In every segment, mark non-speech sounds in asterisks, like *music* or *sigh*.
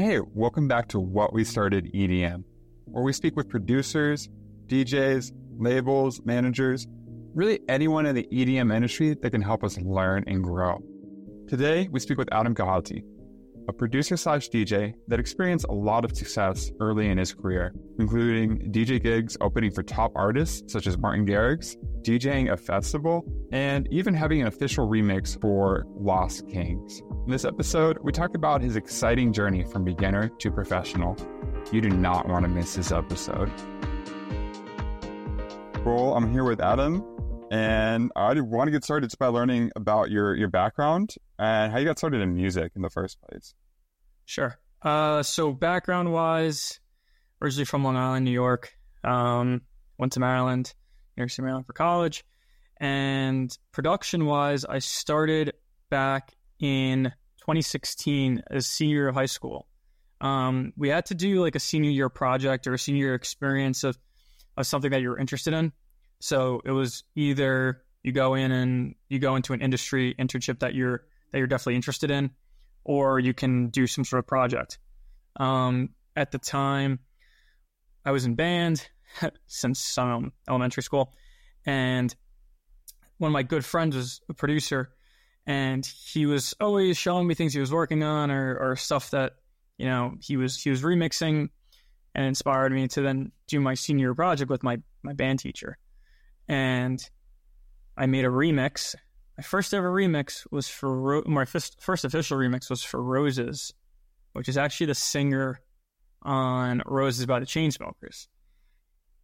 Hey, welcome back to What We Started EDM, where we speak with producers, DJs, labels, managers, really anyone in the EDM industry that can help us learn and grow. Today, we speak with Adam Kahati, a producer slash DJ that experienced a lot of success early in his career, including DJ gigs opening for top artists such as Martin Garrix, DJing a festival, and even having an official remix for Lost Kings. In this episode, we talk about his exciting journey from beginner to professional. You do not want to miss this episode. Cool. I'm here with Adam, and I want to get started just by learning about your your background and how you got started in music in the first place. Sure. Uh, so background wise, originally from Long Island, New York. Um, went to Maryland, University of Maryland for college, and production wise, I started back in 2016 as senior of high school. Um, we had to do like a senior year project or a senior year experience of of something that you're interested in. So it was either you go in and you go into an industry internship that you're that you're definitely interested in, or you can do some sort of project. Um, at the time, I was in band *laughs* since um, elementary school, and one of my good friends was a producer, and he was always showing me things he was working on or, or stuff that you know he was he was remixing, and inspired me to then do my senior project with my my band teacher, and I made a remix my first ever remix was for Ro- my first, first official remix was for ROZES, which is actually the singer on Roses by the Chainsmokers.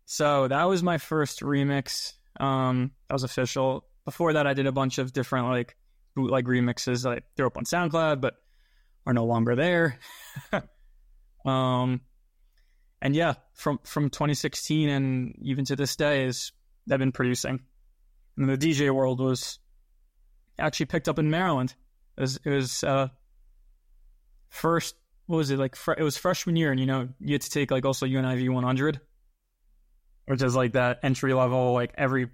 So that was my first remix. Um, that was official. Before that, I did a bunch of different like bootleg remixes that I threw up on SoundCloud, but are no longer there. *laughs* um, and yeah, from from 2016 and even to this day, is I've been producing. And the DJ world was actually picked up in Maryland. It was, it was uh, first, what was it like? Fr- it was freshman year, and you know, you had to take like also UNIV 100, which is like that entry level, like every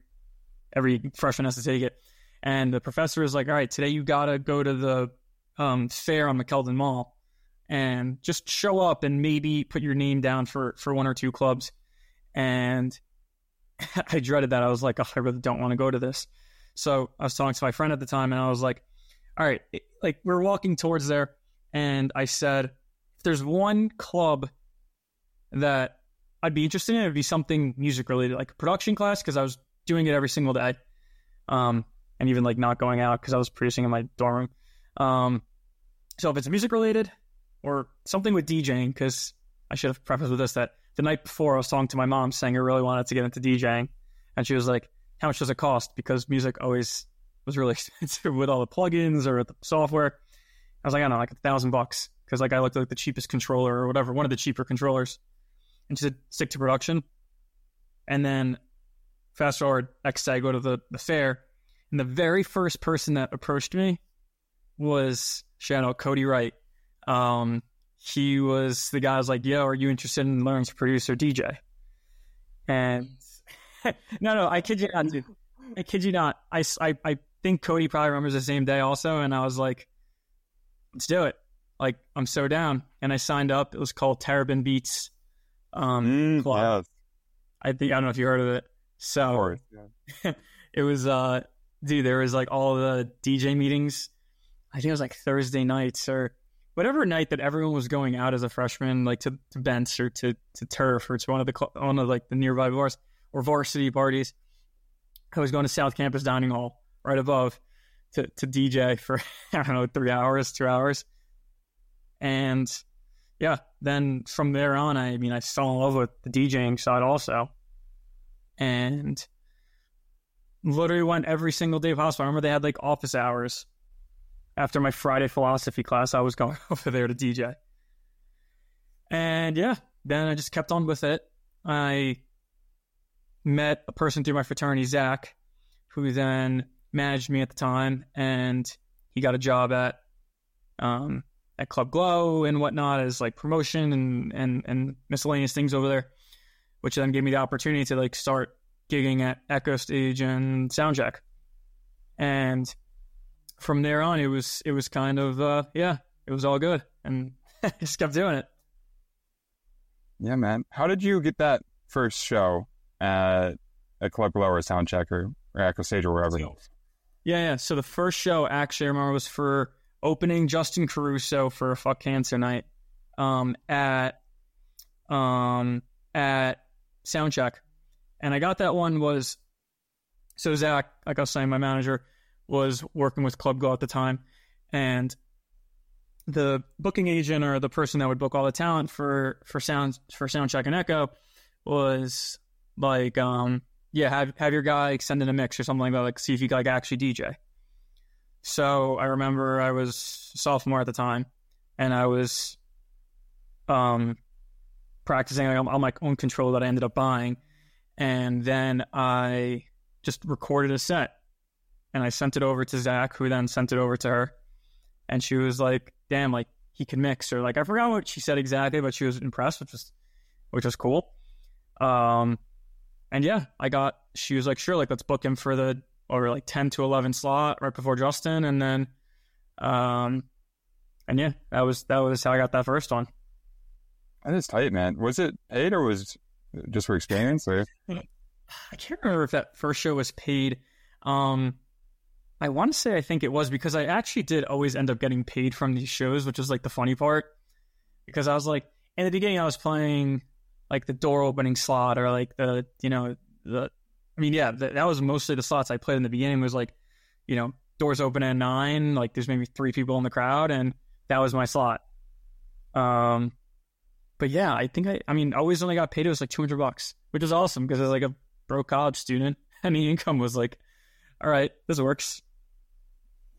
every freshman has to take it. And the professor is like, all right, today you gotta go to the um, fair on McKeldin Mall and just show up and maybe put your name down for for one or two clubs. And *laughs* I dreaded that. I was like, oh, I really don't want to go to this. So I was talking to my friend at the time, and I was like, all right, like we're walking towards there, and I said, if there's one club that I'd be interested in, it'd be something music related, like a production class, because I was doing it every single day, um, and even like not going out because I was producing in my dorm room. Um, so if it's music related or something with DJing, because I should have prefaced with this that the night before I was talking to my mom saying I really wanted to get into DJing, and she was like, how much does it cost? Because music always was really *laughs* expensive with all the plugins or the software. I was like, I don't know, like a thousand bucks. Because like I looked at like the cheapest controller or whatever, one of the cheaper controllers, and she said stick to production. And then fast forward, next day I go to the, the fair, and the very first person that approached me was out Cody Wright. Um, he was the guy was like, "Yo, are you interested in learning to produce or DJ?" And *laughs* no, no, I kid you not, dude. I kid you not. I, I, I think Cody probably remembers the same day also, and I was like, let's do it. Like, I'm so down. And I signed up. It was called Terrapin Beats um, Mm, Club. yes, I think I don't know if you heard of it. So course. Yeah. *laughs* it was, uh, dude. There was like all the DJ meetings. I think it was like Thursday nights or whatever night that everyone was going out as a freshman, like to, to Bents or to, to Turf or to one of the one of like the nearby bars or varsity parties. I was going to South Campus Dining Hall right above to, to DJ for *laughs* I don't know three hours, two hours, and yeah, then from there on, I mean, I fell in love with the DJing side also, and literally went every single day possible. I remember they had like office hours after my Friday philosophy class. I was going *laughs* over there to DJ, and yeah, then I just kept on with it. I met a person through my fraternity, Zach, who then managed me at the time, and he got a job at um, at Club Glow and whatnot as like promotion and and and miscellaneous things over there, which then gave me the opportunity to like start gigging at Echo Stage and Soundcheck, and from there on, it was it was kind of uh, yeah, it was all good, and *laughs* just kept doing it. Yeah, man. How did you get that first show at a Club Glow or Soundcheck or, or Echo Stage or wherever? Yeah, yeah. So the first show actually I remember was for opening Justin Caruso for a Fuck Cancer Night um, at um, at Soundcheck, and I got that one was so Zach, like I was saying, my manager was working with Club Glow at the time, and the booking agent or the person that would book all the talent for for sound for Soundcheck and Echo was like, um, yeah, have have your guy send in a mix or something like that, like see if you like actually DJ. So I remember I was sophomore at the time, and I was um practicing on, on my own controller that I ended up buying, and then I just recorded a set, and I sent it over to Zach, who then sent it over to her, and she was like, "Damn, like he can mix," or like I forgot what she said exactly, but she was impressed, which was which was cool. Um, and yeah, I got. She was like, "Sure, like let's book him for the or like ten to eleven slot right before Justin," and then, um, and yeah, that was that was how I got that first one. That is tight, man. Was it paid or was it just for experience? Or *laughs* I can't remember if that first show was paid. Um, I want to say I think it was because I actually did always end up getting paid from these shows, which is like the funny part. Because I was like, in the beginning, I was playing like the door opening slot or like the, you know, the, I mean, yeah, that was mostly the slots I played in the beginning was like, you know, doors open at nine, like there's maybe three people in the crowd, and that was my slot. Um, but yeah, I think I, I mean, I always only got paid, it was like 200 bucks, which is awesome because I was like a broke college student *laughs* and the income was like, all right, this works.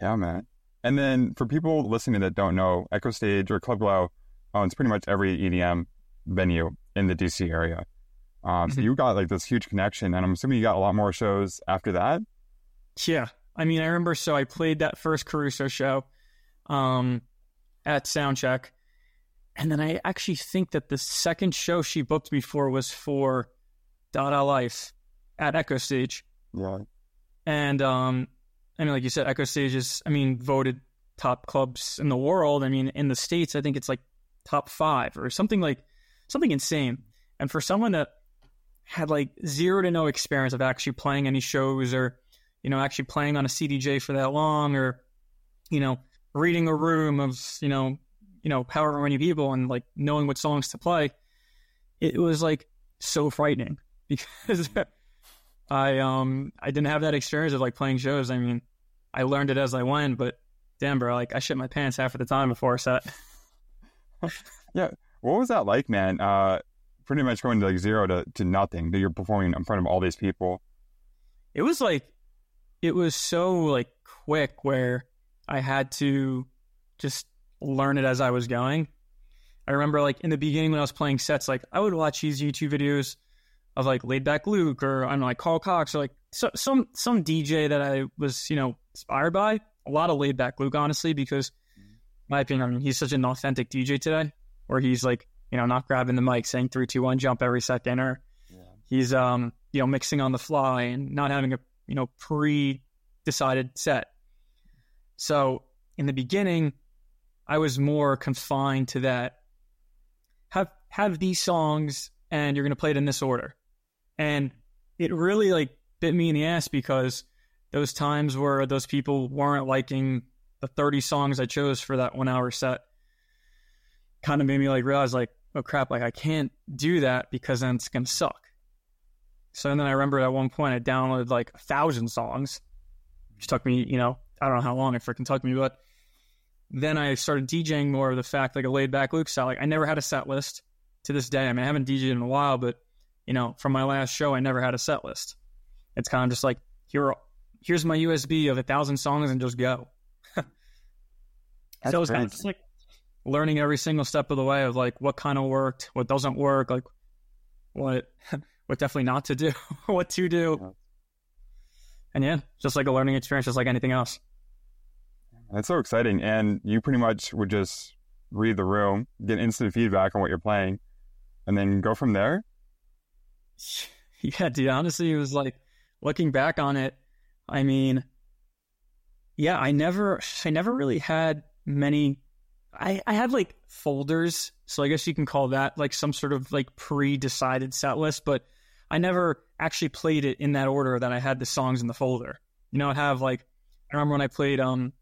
Yeah, man. And then for people listening that don't know, Echo Stage or Club Glow owns pretty much every EDM venue in the DC area. Um, so mm-hmm. you got like this huge connection, and I'm assuming you got a lot more shows after that. Yeah, I mean, I remember. So I played that first Caruso show um, at Soundcheck, and then I actually think that the second show she booked me for was for Dada Life at Echo Stage. Yeah. And um, I mean, like you said, Echo Stage is, I mean, voted top clubs in the world. I mean, in the states, I think it's like top five or something like something insane. And for someone that had like zero to no experience of actually playing any shows or, you know, actually playing on a CDJ for that long or, you know, reading a room of, you know, you know, however many people and like knowing what songs to play, it was like so frightening *laughs* because I um I didn't have that experience of like playing shows. I mean, I learned it as I went, but damn, bro, like I shit my pants half of the time before a set. *laughs* yeah, what was that like, man? Uh, pretty much going to like zero to to nothing. That you're performing in front of all these people. It was like, it was so like quick where I had to just learn it as I was going. I remember like in the beginning when I was playing sets, like I would watch these YouTube videos of like Laid Back Luke or I don't know, like Carl Cox or like so, some some DJ that I was you know inspired by. A lot of Laid Back Luke, honestly, because my opinion, I mean, he's such an authentic DJ today, where he's like you know not grabbing the mic, saying three, two, one, jump every second, or yeah. he's um you know mixing on the fly and not having a you know pre decided set. So in the beginning, I was more confined to that. Have have these songs and you're going to play it in this order. And it really like bit me in the ass because those times where those people weren't liking the 30 songs I chose for that one hour set kind of made me like realize like, oh crap, like I can't do that because then it's going to suck. So and then I remember at one point I downloaded like a thousand songs, which took me, you know, I don't know how long it freaking took me, but then I started DJing more of the fact like a laid back Luke style. Like I never had a set list to this day. I mean, I haven't DJed in a while, but you know, from my last show, I never had a set list. It's kind of just like here, here's my USB of a thousand songs and just go. *laughs* so it's kind of just like learning every single step of the way of like what kind of worked, what doesn't work, like what *laughs* what definitely not to do, *laughs* what to do. And yeah, just like a learning experience, just like anything else. That's so exciting. And you pretty much would just read the room, get instant feedback on what you're playing, and then go from there. *laughs* Yeah, dude. Honestly, it was like looking back on it. I mean, yeah, I never, I never really had many I, I had like folders, so I guess you can call that like some sort of like pre-decided set list, but I never actually played it in that order that I had the songs in the folder. You know, I have like I remember when I played um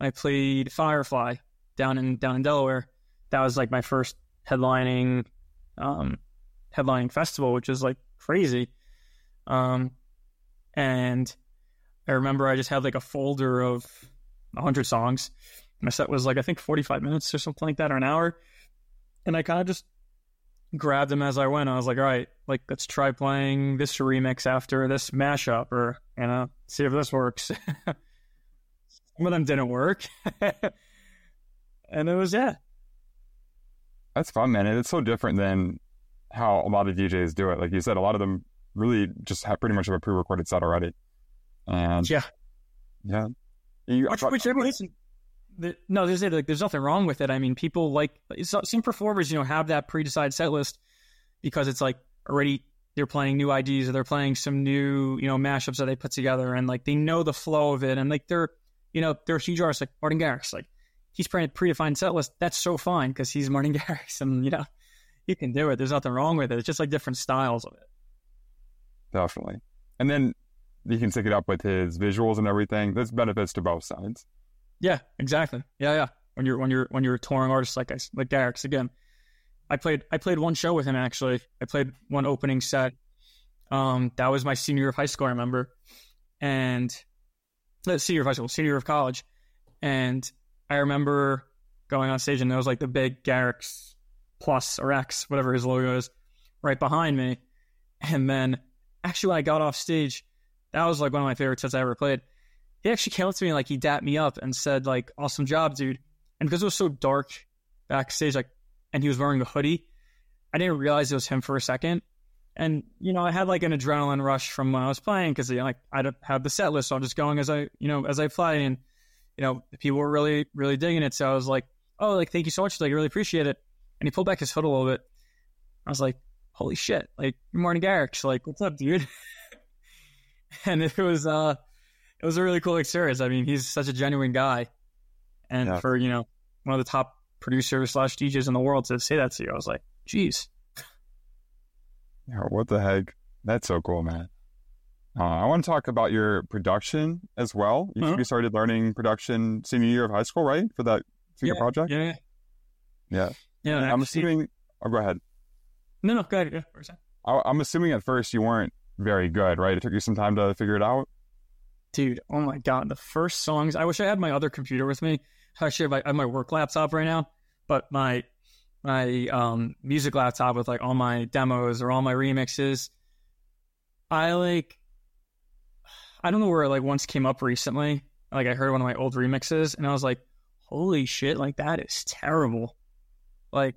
I played Firefly down in down in Delaware. That was like my first headlining um headlining festival, which is like crazy. Um and I remember I just had like a folder of 100 songs. My set was like, I think 45 minutes or something like that, or an hour. And I kind of just grabbed them as I went. I was like, all right, like, let's try playing this remix after this mashup, or, you know, see if this works. *laughs* Some of them didn't work. *laughs* and it was, yeah. That's fun, man. It's so different than how a lot of DJs do it. Like you said, a lot of them really just have pretty much have a pre-recorded set already. And yeah, yeah. You, which, which listen, the, no, there's like there's nothing wrong with it. I mean, people like some performers, you know, have that pre-decided set list because it's like already they're playing new IDs or they're playing some new, you know, mashups that they put together and like they know the flow of it and like they're, you know, they're huge artists like Martin Garrix. Like he's playing a predefined set list. That's so fine because he's Martin *laughs* Garrix and you know, you can do it. There's nothing wrong with it. It's just like different styles of it. Definitely. And then you can sync it up with his visuals and everything. There's benefits to both sides. Yeah, exactly. Yeah, yeah. When you're when you're when you're a touring artist like I like Garrix again, I played I played one show with him actually. I played one opening set. Um, that was my senior year of high school. I remember, and uh, senior of high school, senior year of college, and I remember going on stage and there was like the big Garrix Plus or X, whatever his logo is, right behind me, and then actually when I got off stage that was like one of my favorite sets I ever played. He actually came up to me like he dapped me up and said like, "Awesome job, dude." And because it was so dark backstage, like, and he was wearing a hoodie, I didn't realize it was him for a second. And you know, I had like an adrenaline rush from when I was playing because you know, like I had the set list, so I'm just going as I you know as I play, and you know, people were really really digging it. So I was like, "Oh, like thank you so much, like I really appreciate it." And he pulled back his hood a little bit. I was like, "Holy shit! Like, Martin Garrix, like, what's up, dude?" *laughs* and it was uh it was a really cool experience. I mean, he's such a genuine guy, and yeah. for you know one of the top producers slash DJs in the world to say that to you, I was like, "Geez, *laughs* yeah, what the heck? That's so cool, man." Uh, I want to talk about your production as well. You, uh-huh. started learning production senior year of high school, right? For that yeah, your project? Yeah, yeah, yeah. I'm assuming. Oh, go ahead. No, no, go ahead. Yeah, I, I'm assuming at first you weren't very good, right? It took you some time to figure it out. Dude, oh my god, the first songs. I wish I had my other computer with me. Actually, I have my work laptop right now, but my my um, music laptop with like all my demos or all my remixes. I like, I don't know where it like once came up recently. Like I heard one of my old remixes, and I was like, "Holy shit! Like that is terrible." Like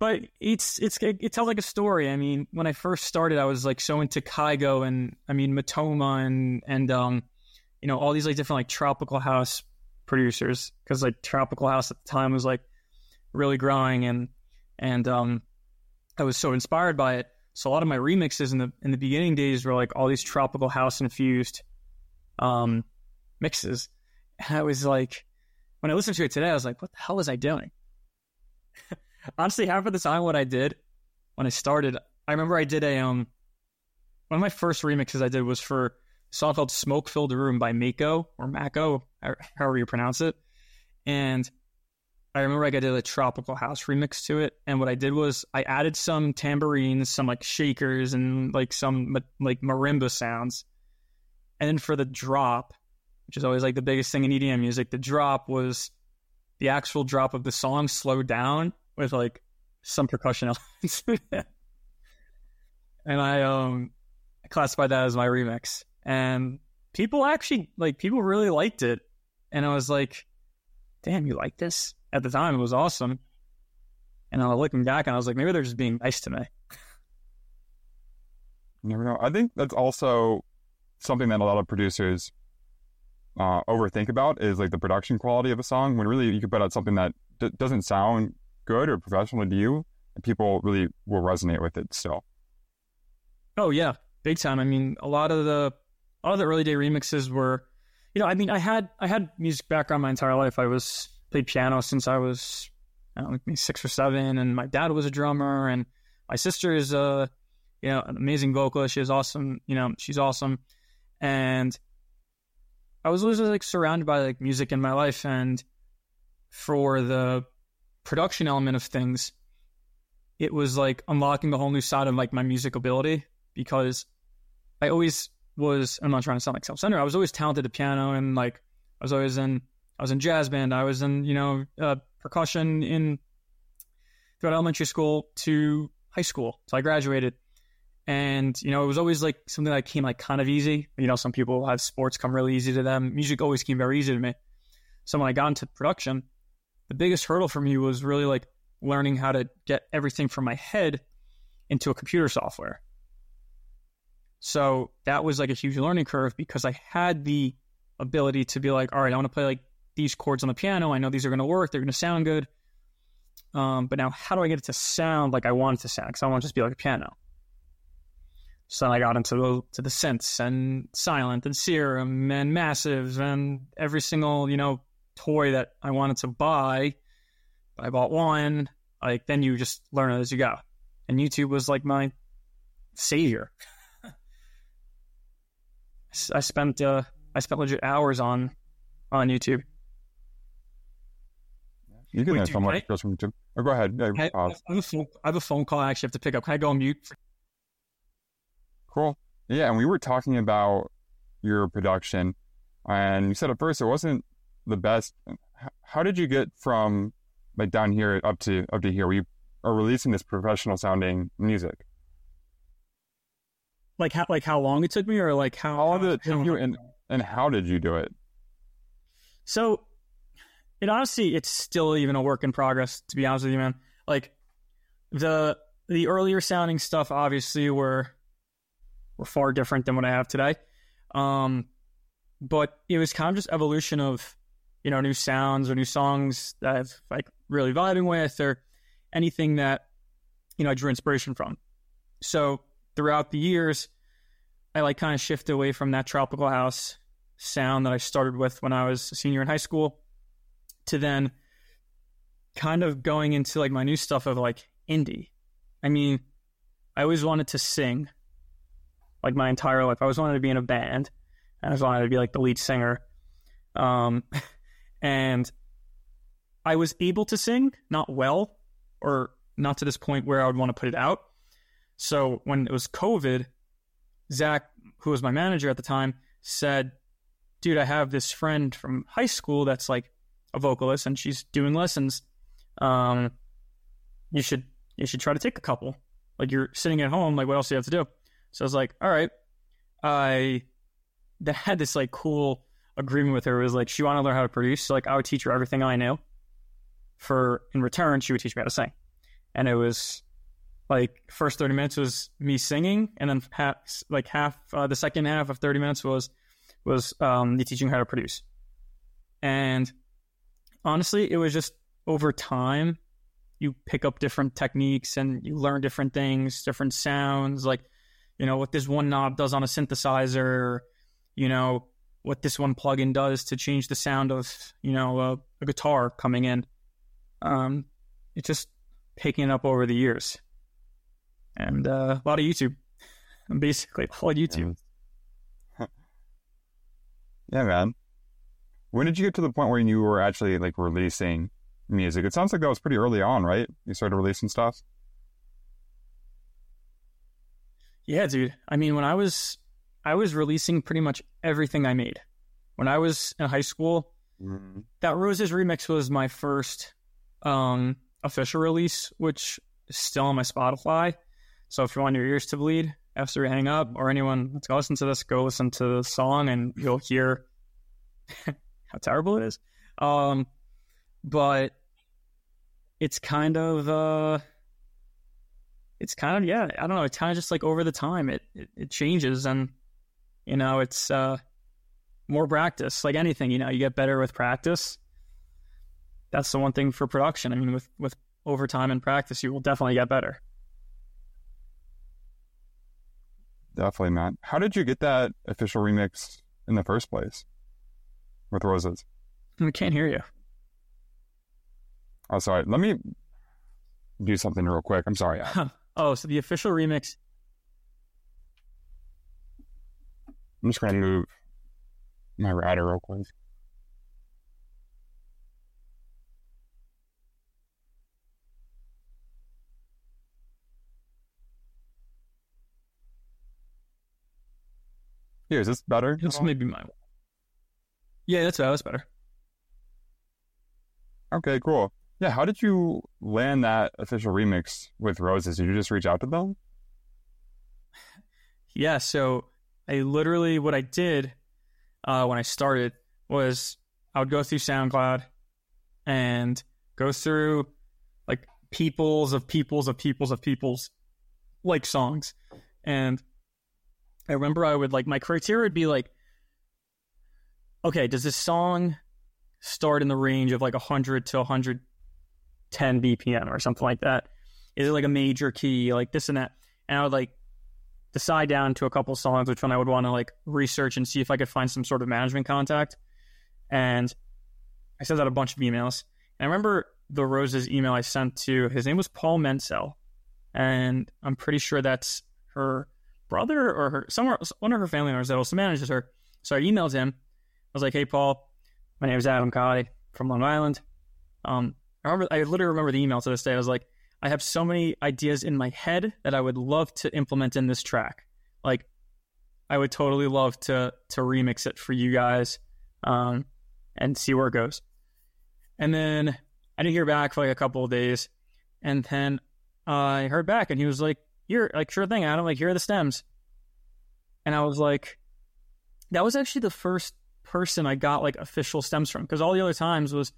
but it's it's it tells like a story. I mean, when I first started, I was like so into Kygo and I mean Matoma and and um, you know, all these like different like tropical house producers because like tropical house at the time was like really growing and and um, I was so inspired by it. So a lot of my remixes in the in the beginning days were like all these tropical house infused um mixes. And I was like, when I listened to it today, I was like, what the hell was I doing? *laughs* honestly, half of the time, what I did when I started, I remember I did a um one of my first remixes I did was for a song called "Smoke Filled Room" by Mako or Mako, however you pronounce it, and I remember I did a tropical house remix to it, and what I did was I added some tambourines, some like shakers, and like some like marimba sounds, and then for the drop, which is always like the biggest thing in EDM music, the drop was the actual drop of the song slowed down with like some percussion *laughs* elements. and I um I classified that as my remix. And people actually like people really liked it. And I was like, damn, you like this? At the time it was awesome. And I was looking back and I was like, maybe they're just being nice to me. You never know. I think that's also something that a lot of producers uh, overthink about is like the production quality of a song when really you could put out something that d- doesn't sound good or professional to you, and people really will resonate with it still. Oh yeah, big time. I mean, a lot of the a lot of the early day remixes were, you know, I mean, I had I had music background my entire life. I was played piano since I was I don't know, six or seven, and my dad was a drummer, and my sister is a you know an amazing vocalist. She is awesome. You know, she's awesome, and I was always like surrounded by like music in my life, and for the production element of things, it was like unlocking a whole new side of like my music ability because I always was. I'm not trying to sound like self-centered. I was always talented at piano, and like I was always in. I was in jazz band. I was in you know uh, percussion in throughout elementary school to high school. So I graduated, and you know it was always like something that came like kind of easy. You know, some people have sports come really easy to them. Music always came very easy to me. So when I got into production, the biggest hurdle for me was really like learning how to get everything from my head into a computer software. So that was like a huge learning curve because I had the ability to be like, all right, I want to play like these chords on the piano. I know these are going to work. They're going to sound good. Um, but now, how do I get it to sound like I want it to sound? Because I want to just be like a piano. So then I got into the, to the synths and Sylenth and serum and massives and every single you know toy that I wanted to buy. But I bought one. Like then you just learn it as you go. And YouTube was like my savior. *laughs* I spent uh, I spent legit hours on on YouTube. You can Wait, have dude, so much I- goes from YouTube. Oh, go ahead. I, I, have a phone, I have a phone call I actually have to pick up. Can I go on mute? Cool. Yeah, and we were talking about your production, and you said at first it wasn't the best. How did you get from like down here up to up to here? We are releasing this professional sounding music. Like how like how long it took me, or like how, How long did it take you, and and how did you do it? So, it honestly, it's still even a work in progress. To be honest with you, man. Like the the earlier sounding stuff, obviously, were were far different than what I have today. Um, but it was kind of just evolution of you know new sounds or new songs that I've like really vibing with, or anything that you know I drew inspiration from. So throughout the years, I like kind of shifted away from that tropical house sound that I started with when I was a senior in high school to then kind of going into like my new stuff of like indie. I mean, I always wanted to sing like my entire life. I always wanted to be in a band. And I always wanted to be like the lead singer. Um, *laughs* and I was able to sing, not well, or not to this point where I would want to put it out. So when it was COVID, Zach, who was my manager at the time, said, Dude, I have this friend from high school that's like a vocalist and she's doing lessons. Um, you should you should try to take a couple. Like you're sitting at home, like what else do you have to do? So I was like, all right. I then had this like cool agreement with her. It was like she wanted to learn how to produce. So like I would teach her everything I knew. For in return, she would teach me how to sing. And it was like first 30 minutes was me singing and then half like half uh, the second half of 30 minutes was was um me teaching her how to produce and honestly it was just over time you pick up different techniques and you learn different things different sounds like you know what this one knob does on a synthesizer you know what this one plugin does to change the sound of you know a, a guitar coming in um it's just picking it up over the years and uh, a lot of YouTube. *laughs* Basically, all YouTube. *laughs* Yeah, man. When did you get to the point where you were actually like releasing music? It sounds like that was pretty early on, right? You started releasing stuff. Yeah, dude. I mean, when I was, I was releasing pretty much everything I made. When I was in high school, Mm. that ROZES remix was my first um, official release, which is still on my Spotify. So if you want your ears to bleed after we hang up, or anyone that's gonna listen to this, go listen to the song and you'll hear *laughs* how terrible it is. Um, but it's kind of uh, it's kind of yeah, I don't know. It's kind of just like over the time, it it, it changes, and you know, it's uh, more practice. Like anything, you know, you get better with practice. That's the one thing for production. I mean, with with over time and practice, you will definitely get better. Definitely, Matt. How did you get that official remix in the first place with ROZES? I can't hear you. Oh, sorry. Let me do something real quick. I'm sorry. *laughs* oh, so the official remix. I'm just gonna move my router real quick. Here, is this better? This may be my. Yeah, that's that's better. Okay, cool. Yeah, how did you land that official remix with ROZES? Did you just reach out to them? Yeah, so I literally what I did uh, when I started was I would go through SoundCloud and go through like peoples of peoples of peoples of peoples like songs, and I remember I would like my criteria would be like, okay, does this song start in the range of like 100 to 110 BPM or something like that? Is it like a major key, like this and that? And I would like decide down to a couple songs which one I would want to like research and see if I could find some sort of management contact. And I sent out a bunch of emails. And I remember the ROZES email I sent to his name was Paul Mencel. And I'm pretty sure that's her brother or her somewhere one of her family members that also manages her. So I emailed him. I was like, "Hey, Paul, my name is Adam Kahati from Long Island. Um, I remember, I literally remember the email to this day. I was like, I have so many ideas in my head that I would love to implement in this track. Like, I would totally love to to remix it for you guys, um, and see where it goes. And then I didn't hear back for like a couple of days, and then I heard back, and he was like, "You're like, sure thing, Adam. Like, here are the stems." And I was like, that was actually the first person I got like official stems from because all the other times was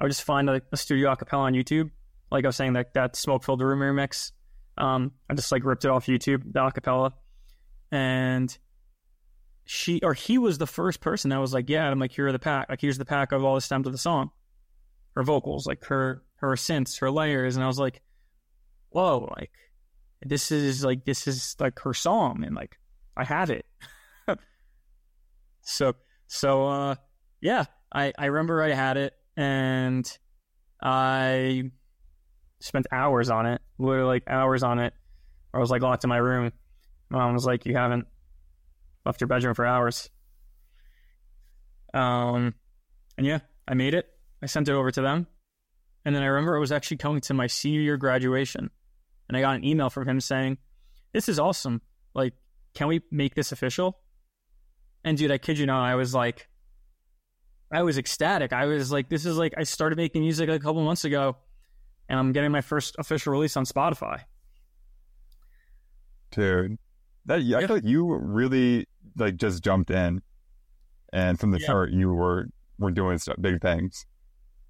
I would just find like a studio acapella on YouTube. Like I was saying, that that smoke filled the room remix. Um, I just like ripped it off YouTube, the acapella, and she or he was the first person that was like, yeah, I'm like, here are the pack, like here's the pack of all the stems of the song, her vocals, like her her synths, her layers, and I was like, whoa, like this is like this is like her song, and like I have it. *laughs* so so uh yeah, I I remember I had it and I spent hours on it, literally like hours on it. I was like locked in my room. My mom was like, "You haven't left your bedroom for hours." Um, and yeah, I made it. I sent it over to them, and then I remember it was actually coming to my senior year graduation, and I got an email from him saying, "This is awesome. Like, can we make this official?" And dude, I kid you not, I was like, I was ecstatic. I was like, this is like, I started making music a couple months ago, and I'm getting my first official release on Spotify. Dude, that I Yeah. feel like you really like just jumped in, and from the Yeah. start you were were doing stuff, big things.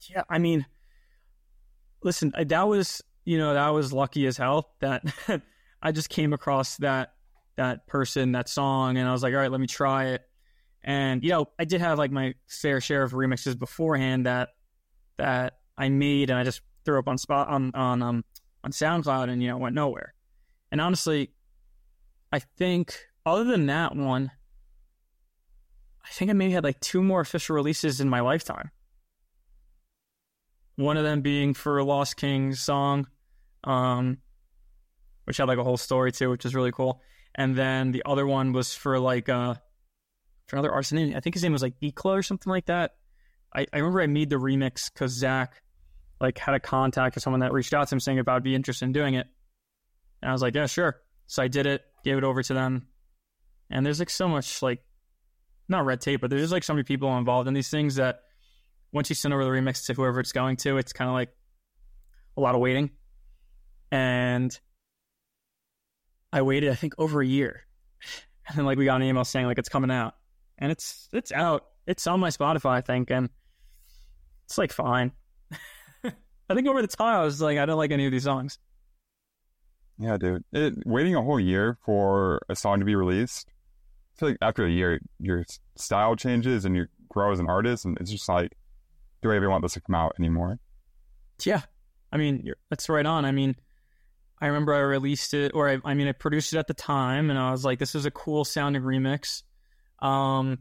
Yeah, I mean, listen, I- that was you know that was lucky as hell that *laughs* I just came across that that person, that song, and I was like, all right, let me try it. And you know, I did have like my fair share of remixes beforehand that that I made, and I just threw up on spot on on um on SoundCloud, and you know went nowhere. And honestly, I think other than that one, I think I maybe had like two more official releases in my lifetime. One of them being for Lost Kings song, um, which had like a whole story too, which is really cool. And then the other one was for like uh, for another artist name. I think his name was like Ikla or something like that. I, I remember I made the remix because Zach like had a contact with someone that reached out to him saying if I'd be interested in doing it. And I was like, yeah, sure. So I did it, gave it over to them. And there's like so much like not red tape, but there's just like so many people involved in these things that once you send over the remix to whoever it's going to, it's kind of like a lot of waiting. And I waited, I think, over a year, *laughs* and then like we got an email saying like it's coming out, and it's it's out. It's on my Spotify, I think, and it's like fine. *laughs* I think over the time I was like, I don't like any of these songs. Yeah, dude. It, waiting a whole year for a song to be released. I feel like after a year, your style changes and you grow as an artist, and it's just like, do I even want this to come out anymore? Yeah, I mean you're, that's right on. I mean, I remember I released it, or I, I mean, I produced it at the time, and I was like, "This is a cool sounding remix." Um,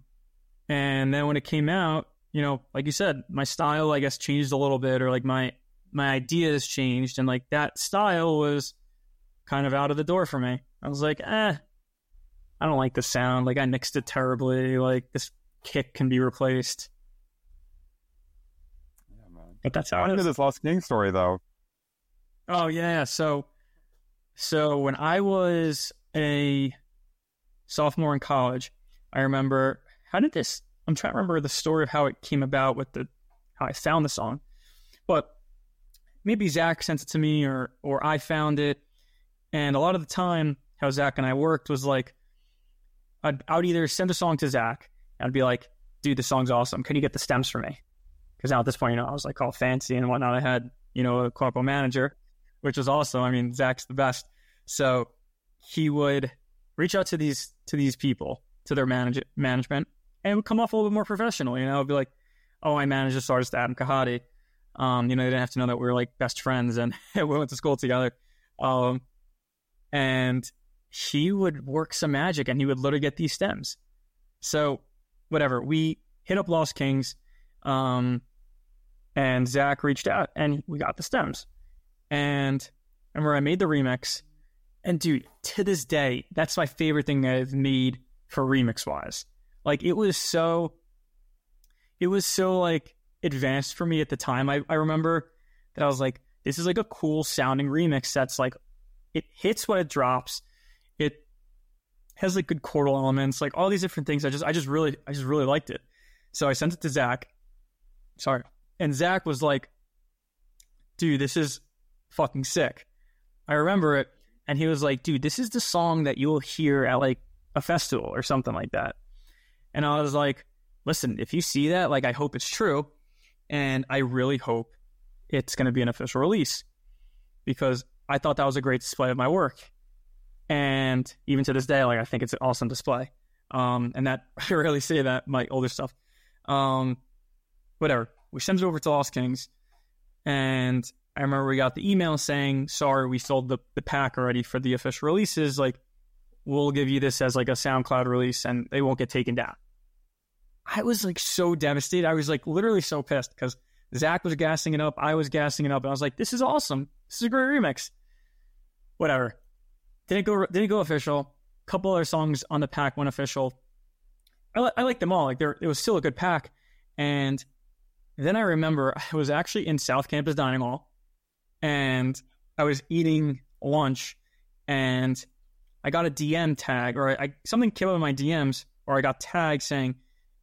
and then when it came out, you know, like you said, my style, I guess, changed a little bit, or like my my ideas changed and like that style was kind of out of the door for me. I was like, eh, I don't like the sound. Like I mixed it terribly. Like this kick can be replaced. Yeah, man. But that's how it into this Lost King story though? Oh yeah. So so when I was a sophomore in college, I remember how did this I'm trying to remember the story of how it came about with the how I found the song. But maybe Zach sent it to me or or I found it. And a lot of the time how Zach and I worked was like I'd, I would either send a song to Zach and I'd be like, dude, this song's awesome. Can you get the stems for me? Because now at this point, you know, I was like all fancy and whatnot. I had, you know, a corporal manager, which was awesome. I mean, Zach's the best. So he would reach out to these to these people, to their manage- management, and would come off a little bit more professional. You know, it'd be like, oh, I manage this artist, Adam Kahati. Um, you know, they didn't have to know that we were like best friends and *laughs* we went to school together. Um, and he would work some magic and he would literally get these stems. So, whatever, we hit up Lost Kings, um, and Zach reached out and we got the stems. And I remember I made the remix, and dude, to this day, that's my favorite thing that I've made for remix wise. Like, it was so, it was so like advanced for me at the time. I, I remember that I was like, this is like a cool sounding remix that's like, it hits when it drops it has like good chordal elements, like all these different things. I just, I just really, I just really liked it. So I sent it to Zach. Sorry, and Zach was like, "Dude, this is fucking sick." I remember it, and he was like, "Dude, this is the song that you'll hear at like a festival or something like that." And I was like, "Listen, if you see that, like, I hope it's true, and I really hope it's going to be an official release because I thought that was a great display of my work." and even to this day, like I think it's an awesome display. Um, and that *laughs* I rarely say that my older stuff. Um, whatever. We sent it over to Lost Kings, and I remember we got the email saying, "Sorry, we sold the the pack already for the official releases. Like, we'll give you this as like a SoundCloud release, and they won't get taken down." I was like so devastated. I was like literally so pissed because Zach was gassing it up, I was gassing it up, and I was like, "This is awesome. This is a great remix." Whatever didn't go didn't go official. Couple other songs on the pack went official. I, li- I like them all. Like there, it was still a good pack. And then I remember I was actually in South Campus Dining Hall, and I was eating lunch, and I got a DM tag or I, something came up in my DMs, or I got tagged saying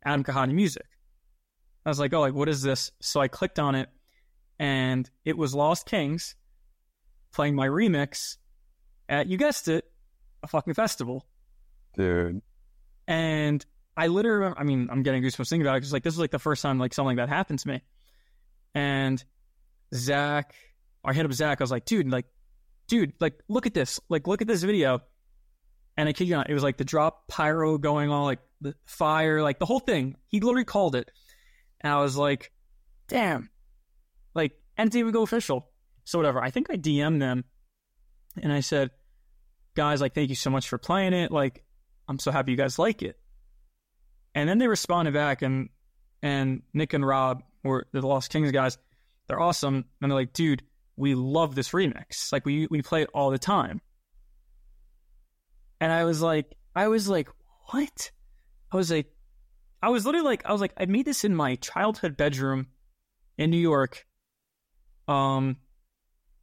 Adam Kahati music. I was like, oh, like what is this? So I clicked on it, and it was Lost Kings playing my remix at you guessed it, a fucking festival. Dude. And I literally, remember, I mean, I'm getting goosebumps thinking about it because like this is like the first time like something like that happened to me. And Zach, I hit up Zach. I was like, dude, like, dude, like, look at this, like, look at this video. And I kid you not, it was like the drop pyro going on, like the fire, like the whole thing. He literally called it, and I was like, damn, like, and it even go official. So whatever. I think I DM'd them and I said, guys, like, thank you so much for playing it. Like, I'm so happy you guys like it. And then they responded back, and and Nick and Rob, were the Lost Kings guys, they're awesome. And they're like, dude, we love this remix. Like, we we play it all the time. And I was like, I was like, what? I was like, I was literally like, I was like, I made this in my childhood bedroom in New York. Um,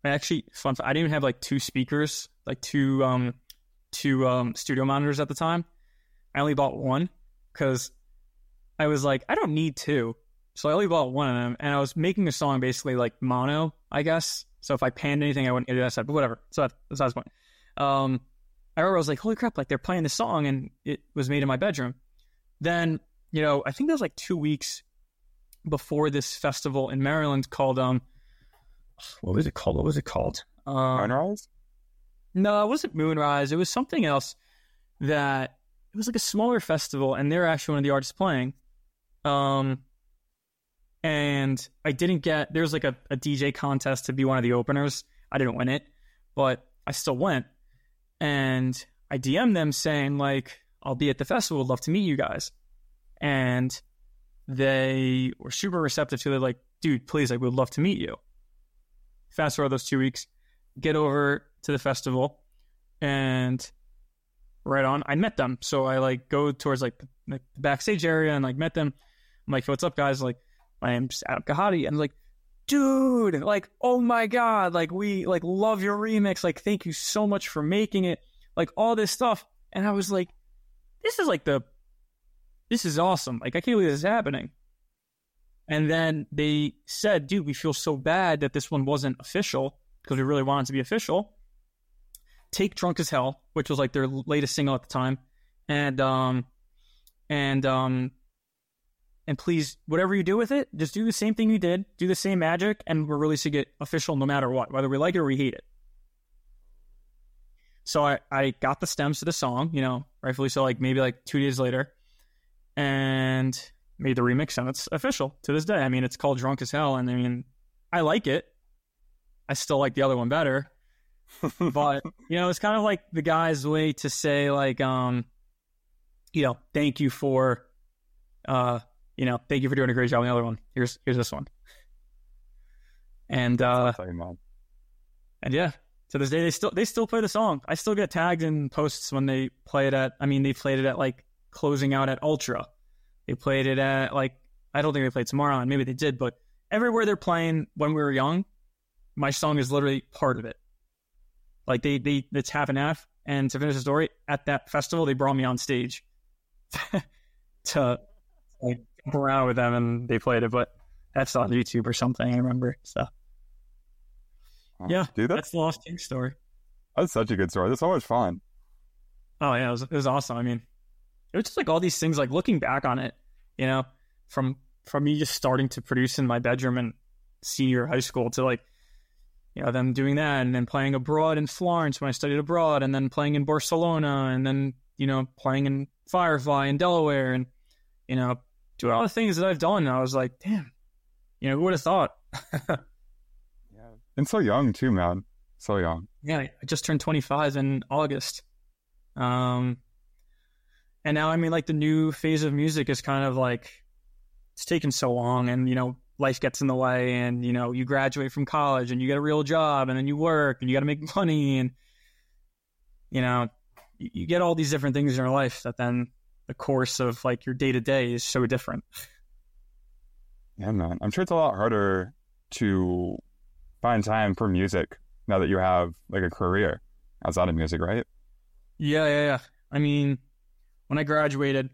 I actually fun. Fact, I didn't even have like two speakers, like two um two um studio monitors at the time. I only bought one because I was like, I don't need two, so I only bought one of them. And I was making a song basically like mono, I guess. So if I panned anything, I wouldn't get it outside, but whatever. So that's besides the point. Um, I remember I was like, holy crap! Like they're playing this song, and it was made in my bedroom. Then you know, I think that was like two weeks before this festival in Maryland called um what was it called? What was it called? Um, Sunrise? no, it wasn't Moonrise. It was something else that it was like a smaller festival, and they're actually one of the artists playing. Um, and I didn't get there was like a, a DJ contest to be one of the openers. I didn't win it, but I still went. And I DM'd them saying like I'll be at the festival. Would love to meet you guys. And they were super receptive to it. Like, dude, please, like, we'd love to meet you. fast forward those two weeks, get over to the festival, and right on, I met them. So I like go towards like the, the backstage area and like met them. I'm like, what's up, guys? Like, my name's Adam Kahati. And like, dude, like, oh my God, like, we like love your remix. Like, thank you so much for making it. Like, all this stuff. And I was like, this is like the, this is awesome. Like, I can't believe this is happening. And then they said, dude, we feel so bad that this one wasn't official because we really wanted to be official. Take Drunk as Hell, which was like their latest single at the time. And, um, and, um, and please, whatever you do with it, just do the same thing you did, do the same magic, and we're releasing it official no matter what, whether we like it or we hate it. So I, I got the stems to the song, you know, rightfully so, like maybe like two days later, and made the remix, and it's official to this day. I mean, it's called Drunk as Hell, and I mean, I like it. I still like the other one better, *laughs* but you know, it's kind of like the guy's way to say, like, um, you know, thank you for, uh, you know, thank you for doing a great job on the other one. Here's here's this one. And uh and yeah, to this day they still they still play the song. I still get tagged in posts when they play it at I mean they played it at like closing out at Ultra. They played it at like I don't think they played tomorrow and maybe they did, but everywhere they're playing when we were young, my song is literally part of it. Like they they it's half and half. And to finish the story, at that festival they brought me on stage *laughs* to like around with them and they played it, but that's on YouTube or something. I remember. So yeah, dude, that's, that's the Lost King story. That's such a good story. That's so much fun. Oh yeah, it was, it was awesome. I mean, it was just like all these things. Like looking back on it, you know, from from me just starting to produce in my bedroom in senior high school to like, you know, them doing that and then playing abroad in Florence when I studied abroad, and then playing in Barcelona, and then you know playing in Firefly in Delaware, and you know doing all the things that I've done. And I was like, damn, you know, who would have thought? *laughs* yeah, and so young too, man. So young. Yeah, I just turned 25 in August. Um, and now I mean, like the new phase of music is kind of like it's taken so long, and you know, life gets in the way, and you know, you graduate from college and you get a real job, and then you work and you got to make money, and you know, you, you get all these different things in your life that then the course of like your day to day is so different. Yeah, man. I'm sure it's a lot harder to find time for music now that you have like a career outside of music, right? Yeah, yeah, yeah. I mean, when I graduated,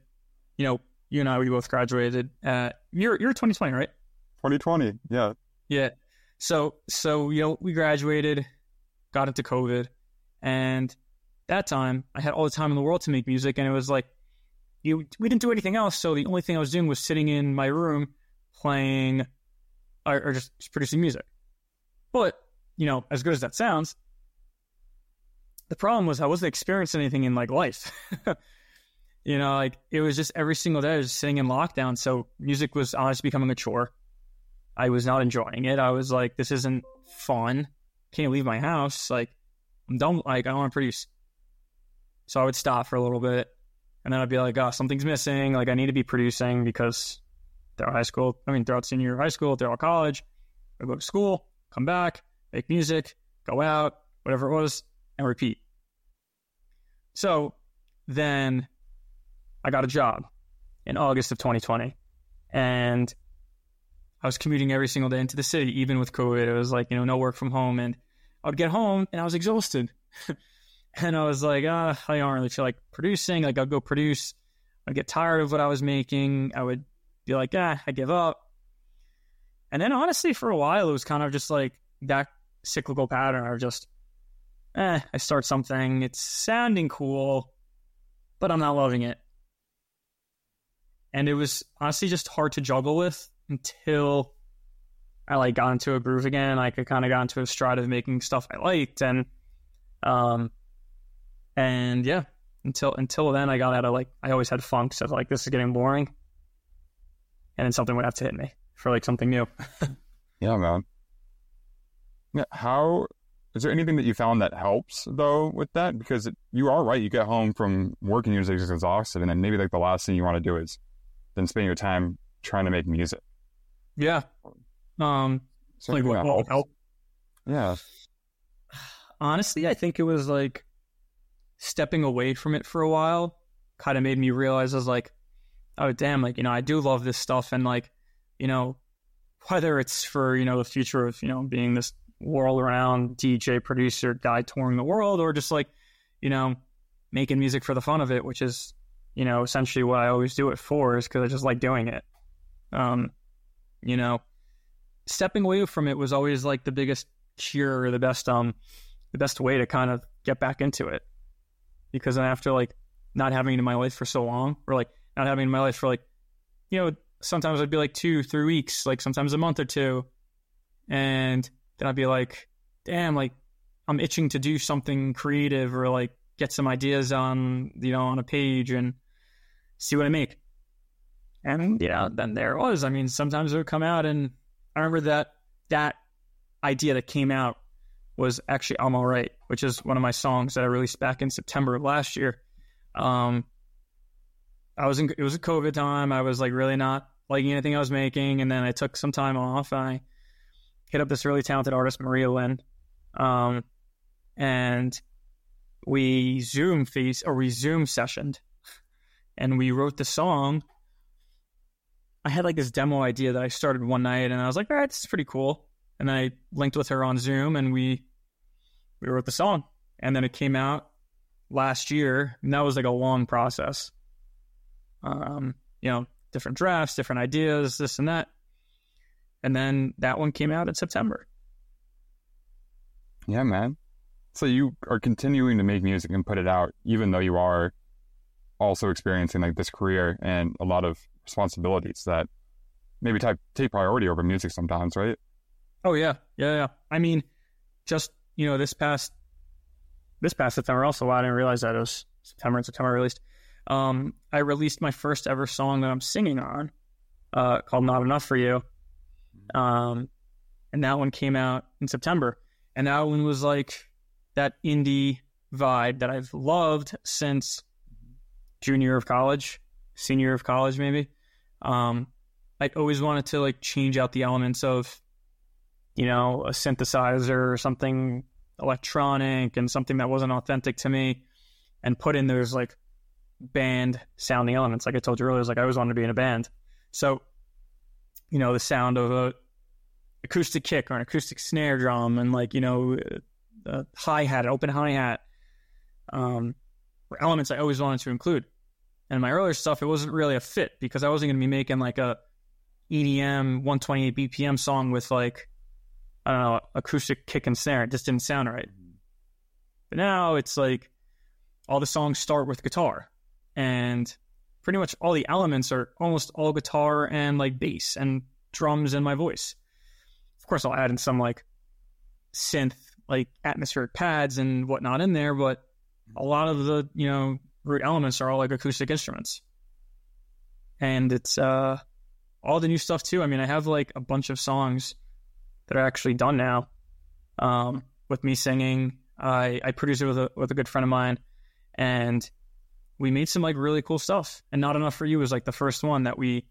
you know, you and I, we both graduated. Uh, you're you're 2020, right? 2020, yeah. Yeah. So so you know, we graduated, got into COVID, and that time I had all the time in the world to make music, and it was like you we didn't do anything else. So the only thing I was doing was sitting in my room playing or, or just, producing music. But you know, as good as that sounds, the problem was I wasn't experiencing anything in like life. *laughs* you know, like it was just every single day I was sitting in lockdown. So music was honestly becoming a chore. I was not enjoying it. I was like, this isn't fun. Can't leave my house. Like, I'm done. Like, I don't want to produce. So I would stop for a little bit and then I'd be like, oh, something's missing. Like I need to be producing because throughout high school, I mean, throughout senior high school, throughout college, I go to school, come back, make music, go out, whatever it was, and repeat. So then I got a job in August of 2020 and I was commuting every single day into the city, even with COVID. It was like, you know, no work from home. And I would get home and I was exhausted. *laughs* And I was like, ah, I don't really feel like producing. Like, I'll go produce. I'd get tired of what I was making. I would be like, ah, I give up. And then honestly, for a while, it was kind of just like that cyclical pattern of just, eh, I start something. It's sounding cool, but I'm not loving it. And it was honestly just hard to juggle with until I like got into a groove again. Like I kind of got into a stride of making stuff I liked. And, um, and yeah, until until then, I got out of like I always had funks of like this is getting boring, and then something would have to hit me for like something new. *laughs* yeah, man. Yeah, how is there anything that you found that helps though with that? Because it, you are right. You get home from working, you're just exhausted, and then maybe like the last thing you want to do is then spend your time trying to make music. Yeah. Um. So like what, what help? Yeah. *sighs* Honestly, I think it was like stepping away from it for a while kind of made me realize I was like, oh damn, like, you know, I do love this stuff and like, you know, whether it's for, you know, the future of, you know, being this world around DJ producer guy touring the world or just like, you know, making music for the fun of it, which is, you know, essentially what I always do it for is because I just like doing it. Um, you know, stepping away from it was always like the biggest cure or the best um the best way to kind of get back into it. Because then after like not having it in my life for so long, or like not having it in my life for like, you know, sometimes I'd be like two, three weeks, like sometimes a month or two. And then I'd be like, damn, like I'm itching to do something creative or like get some ideas on, you know, on a page and see what I make. And yeah, uh, then there it was. I mean, sometimes it would come out and I remember that that idea that came out was actually I'm All Right, which is one of my songs that I released back in September of last year. Um, I was in, it was a COVID time. I was like really not liking anything I was making. And then I took some time off. I hit up this really talented artist, Maria Lynn. Um, and we Zoom face or we Zoom sessioned and we wrote the song. I had like this demo idea that I started one night and I was like, all right, this is pretty cool. And I linked with her on Zoom and we we wrote the song. And then it came out last year. And that was like a long process. Um, you know, different drafts, different ideas, this and that. And then that one came out in September. Yeah, man. So you are continuing to make music and put it out, even though you are also experiencing like this career and a lot of responsibilities that maybe take take priority over music sometimes, right? Oh yeah, yeah, yeah. I mean, just you know, this past this past September also, I didn't realize that it was September and September released. Um, I released my first ever song that I'm singing on, uh, called "Not Enough for You," um, and that one came out in September, and that one was like that indie vibe that I've loved since junior of college, senior of college, maybe. Um, I always wanted to like change out the elements of, you know, a synthesizer or something electronic and something that wasn't authentic to me, and put in those like band sounding elements. Like I told you earlier, was like I always wanted to be in a band. So, you know, the sound of a acoustic kick or an acoustic snare drum, and like you know, a hi hat, open hi hat, um, were elements I always wanted to include. And my earlier stuff, it wasn't really a fit because I wasn't going to be making like a EDM 128 BPM song with like I don't know acoustic kick and snare. It just didn't sound right. But now it's like all the songs start with guitar, and pretty much all the elements are almost all guitar and like bass and drums and my voice. Of course, I'll add in some like synth, like atmospheric pads and whatnot in there, but a lot of the you know root elements are all like acoustic instruments, and it's uh all the new stuff too. I mean, I have like a bunch of songs that are actually done now, um, with me singing. I I produced it with a with a good friend of mine, and we made some like really cool stuff. And not enough for you was like the first one that we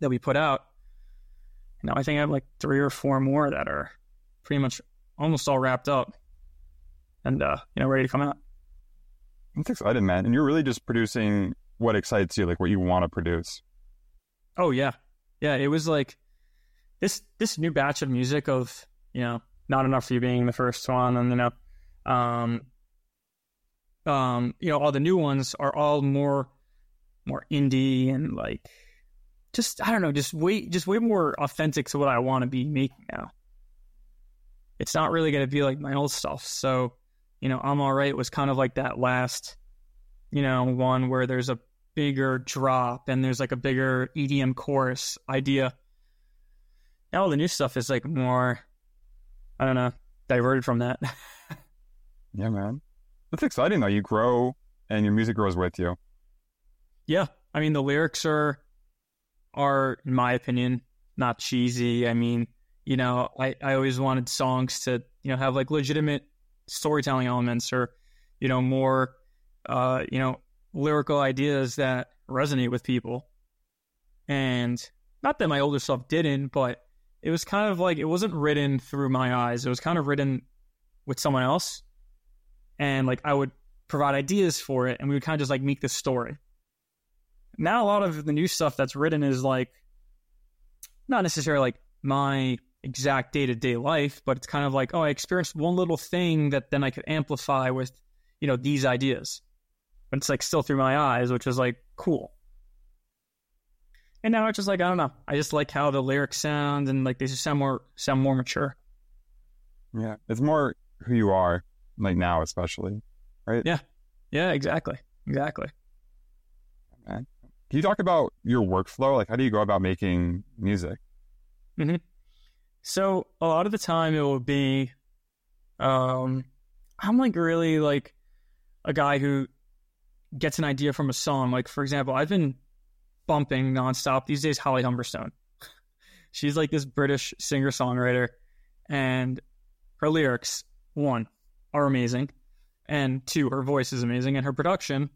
that we put out. Now I think I have like three or four more that are pretty much almost all wrapped up and uh, you know ready to come out. That's exciting, man. And you're really just producing what excites you, like what you want to produce. Oh yeah, yeah. It was like this this new batch of music of you know not enough for you being the first one, and you know, um, um, you know, all the new ones are all more more indie and like just I don't know, just way just way more authentic to what I want to be making now. It's not really going to be like my old stuff, so you know, I'm all right was kind of like that last, you know, one where there's a bigger drop and there's like a bigger EDM chorus idea. Now all the new stuff is like more, I don't know, diverted from that. *laughs* yeah, man. That's exciting though. You grow and your music grows with you. Yeah. I mean, the lyrics are, are, in my opinion, not cheesy. I mean, you know, I, I always wanted songs to, you know, have like legitimate storytelling elements or you know more uh, you know lyrical ideas that resonate with people and not that my older stuff didn't but it was kind of like it wasn't written through my eyes. It was kind of written with someone else, and like I would provide ideas for it, and we would kind of just like make this story. Now a lot of the new stuff that's written is like not necessarily like my exact day to day life, but it's kind of like, oh, I experienced one little thing that then I could amplify with, you know, these ideas. But it's like still through my eyes, which is like cool. And now it's just like I don't know. I just like how the lyrics sound and like they just sound more sound more mature. Yeah, it's more who you are, like now especially, right? Yeah, yeah, exactly, exactly. Man. Can you talk about your workflow? Like, how do you go about making music? Mm-hmm. So a lot of the time it will be, um, I'm like really like a guy who gets an idea from a song. Like for example, I've been bumping nonstop these days. Holly Humberstone. *laughs* She's like this British singer songwriter, and her lyrics one are amazing, and two her voice is amazing, and her production.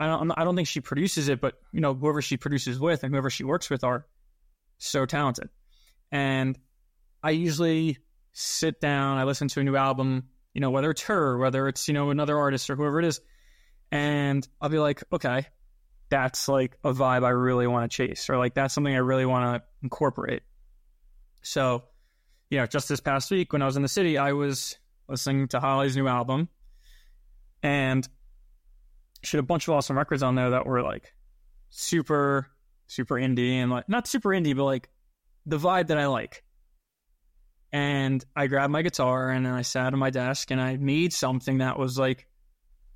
I don't I don't think she produces it, but you know whoever she produces with and whoever she works with are so talented, and I usually sit down, I listen to a new album, you know, whether it's her, whether it's, you know, another artist or whoever it is, and I'll be like, okay, that's like a vibe I really want to chase, or like that's something I really want to incorporate. So, you know, just this past week when I was in the city, I was listening to Holly's new album, and she had a bunch of awesome records on there that were like super, super indie and like not super indie, but like the vibe that I like. And I grabbed my guitar and I sat at my desk and I made something that was like,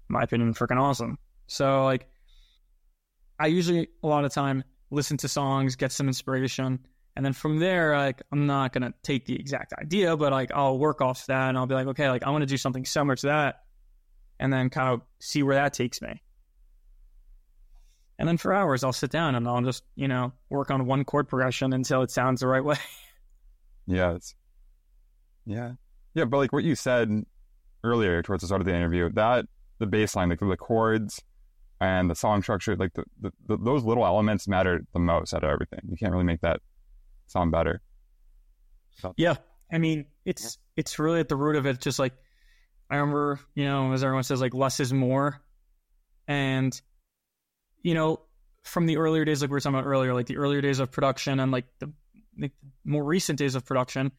my opinion, freaking awesome. So like, I usually a lot of time listen to songs, get some inspiration, and then from there, like I'm not gonna take the exact idea, but like I'll work off that and I'll be like, okay, like I want to do something similar to that, and then kind of see where that takes me. And then for hours, I'll sit down and I'll just you know work on one chord progression until it sounds the right way. *laughs* Yeah, yeah. Yeah, but like what you said earlier towards the start of the interview, that the bass line, like the chords and the song structure, like the, the, the, those little elements matter the most out of everything. You can't really make that sound better. So. Yeah. I mean, it's it's really at the root of it. Just like I remember, you know, as everyone says, like less is more. And, you know, from the earlier days, like we were talking about earlier, like the earlier days of production and like the, the more recent days of production,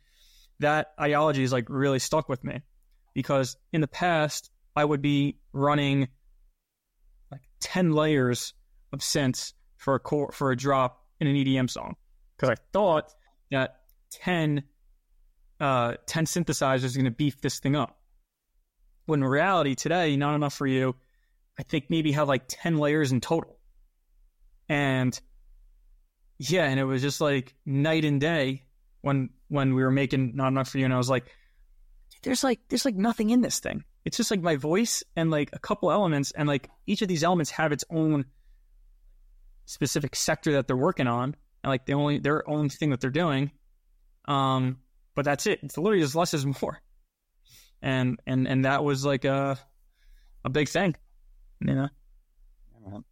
that ideology is like really stuck with me because in the past I would be running like 10 layers of synths for a core, for a drop in an EDM song because I thought that 10 uh, 10 synthesizers is going to beef this thing up. When in reality today, not enough for you. I think maybe have like 10 layers in total. And yeah, and it was just like night and day when when we were making not enough for you and I was like there's like there's like nothing in this thing. It's just like my voice and like a couple elements and like each of these elements have its own specific sector that they're working on and like the only their own thing that they're doing. Um but that's it. It's literally just less is more. And and and that was like a a big thing. You know?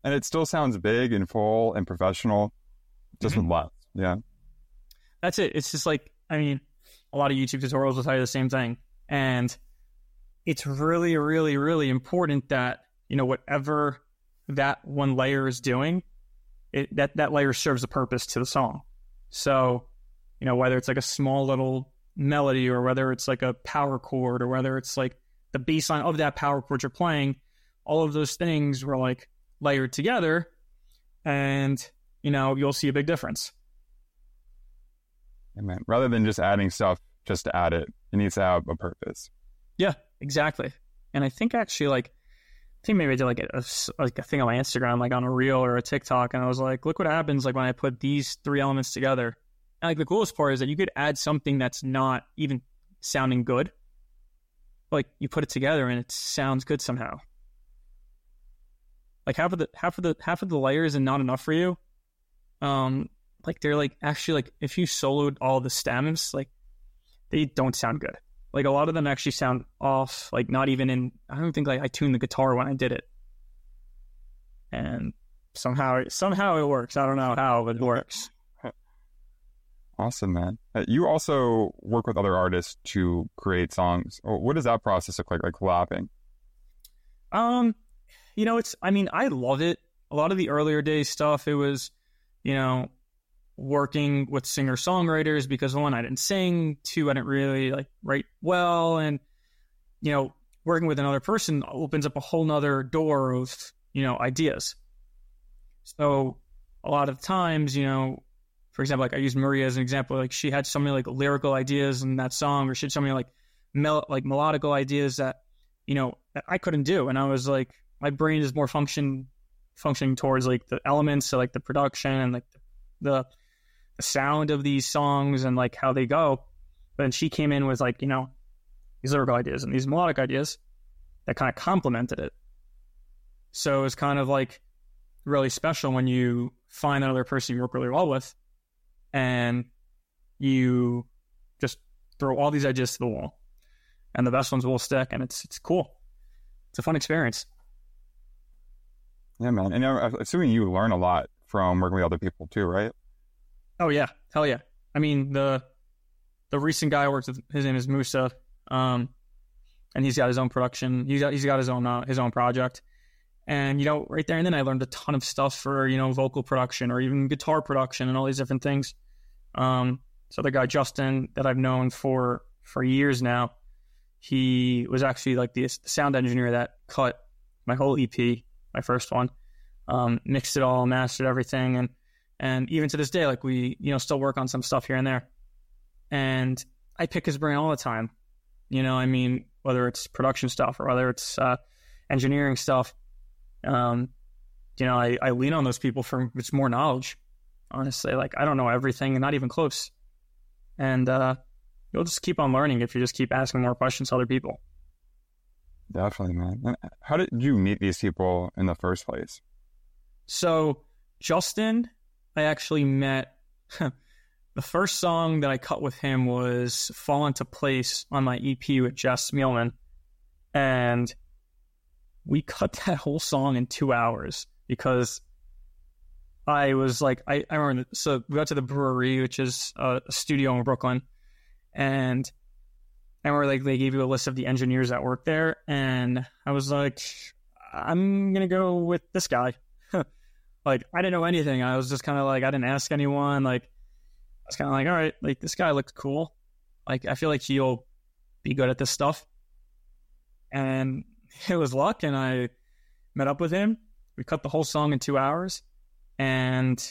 And it still sounds big and full and professional, just mm-hmm. with less. Yeah that's it. It's just like, I mean, a lot of YouTube tutorials will tell you the same thing. And it's really, really, really important that, you know, whatever that one layer is doing, it, that, that layer serves a purpose to the song. So, you know, whether it's like a small little melody or whether it's like a power chord or whether it's like the bass line of that power chord you're playing, all of those things were like layered together and, you know, you'll see a big difference. Amen. Rather than just adding stuff just to add it, it needs to have a purpose. Yeah, exactly. And I think actually, like, I think maybe I did like a, like a thing on my Instagram, like on a reel or a TikTok, and I was like, look what happens like when I put these three elements together. And like the coolest part is that you could add something that's not even sounding good, like you put it together and it sounds good somehow. Like half of the half of the half of the layers and not enough for you. Um, like they're like actually like if you soloed all the stems, like they don't sound good. Like a lot of them actually sound off, like not even in I don't think like I tuned the guitar when I did it. And somehow somehow it works. I don't know how, but it works. *laughs* Awesome, man. Uh, you also work with other artists to create songs. Oh, What does that process look like, like collabing? Um, you know, it's. I mean, I love it. A lot of the earlier days stuff, it was, you know, working with singer songwriters because one, I didn't sing. Two, I didn't really like write well, and you know, working with another person opens up a whole nother door of you know ideas. So a lot of times, you know, for example, like I use Maria as an example. Like she had so many like lyrical ideas in that song, or she had so many like mel- like melodical ideas that you know that I couldn't do, and I was like, my brain is more function functioning towards like the elements, so like the production and like the the sound of these songs and like how they go. But then she came in with like you know these lyrical ideas and these melodic ideas that kind of complemented it. So it's kind of like really special when you find another person you work really well with and you just throw all these ideas to the wall and the best ones will stick and it's it's cool it's a fun experience Yeah, man. And I'm assuming you learn a lot from working with other people too, right? Oh yeah. Hell yeah. I mean the the recent guy i worked with his name is musa um and he's got his own production. He's got he's got his own uh, his own project. And you know right there and then i learned a ton of stuff for you know vocal production or even guitar production and all these different things. Um so the guy justin that i've known for for years now he was actually like the sound engineer that cut my whole ep my first one um mixed it all mastered everything and and even to this day like we you know still work on some stuff here and there and i pick his brain all the time you know i mean whether it's production stuff or whether it's uh, engineering stuff um, you know, I, I lean on those people for it's more knowledge. Honestly, like I don't know everything, and not even close. And uh, you'll just keep on learning if you just keep asking more questions to other people. Definitely, man. And how did you meet these people in the first place? So Justin, I actually met. the first song that I cut with him was "Fall Into Place" on my EP with Jess Mielman, and we cut that whole song in two hours because I was like, I, I remember, so we got to the brewery, which is a, a studio in Brooklyn, and I remember like they gave you a list of the engineers that work there, and I was like, I'm gonna go with this guy. *laughs* like I didn't know anything. I was just kind of like I didn't ask anyone. Like I was kind of like, all right, like this guy looks cool. Like I feel like he'll be good at this stuff. And *laughs* it was luck, and I met up with him. We cut the whole song in two hours, and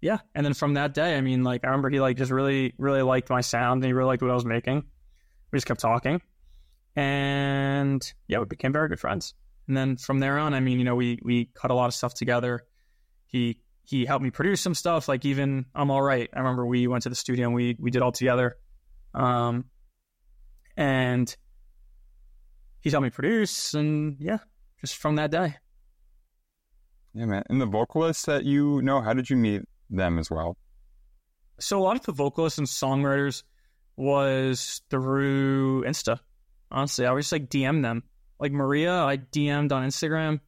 yeah, and then from that day, I mean, like I remember he like just really, really liked my sound, and he really liked what I was making. We just kept talking, and yeah, we became very good friends. And then from there on, I mean, you know, we we cut a lot of stuff together. He he helped me produce some stuff, like even I'm all right. I remember we went to the studio and we we did all together, um, and he's helped me produce, and yeah, just from that day. Yeah, man. And the vocalists that you know, how did you meet them as well? So a lot of the vocalists and songwriters was through Insta. Honestly, I was just like DM them. Like Maria, I DM'd on Instagram,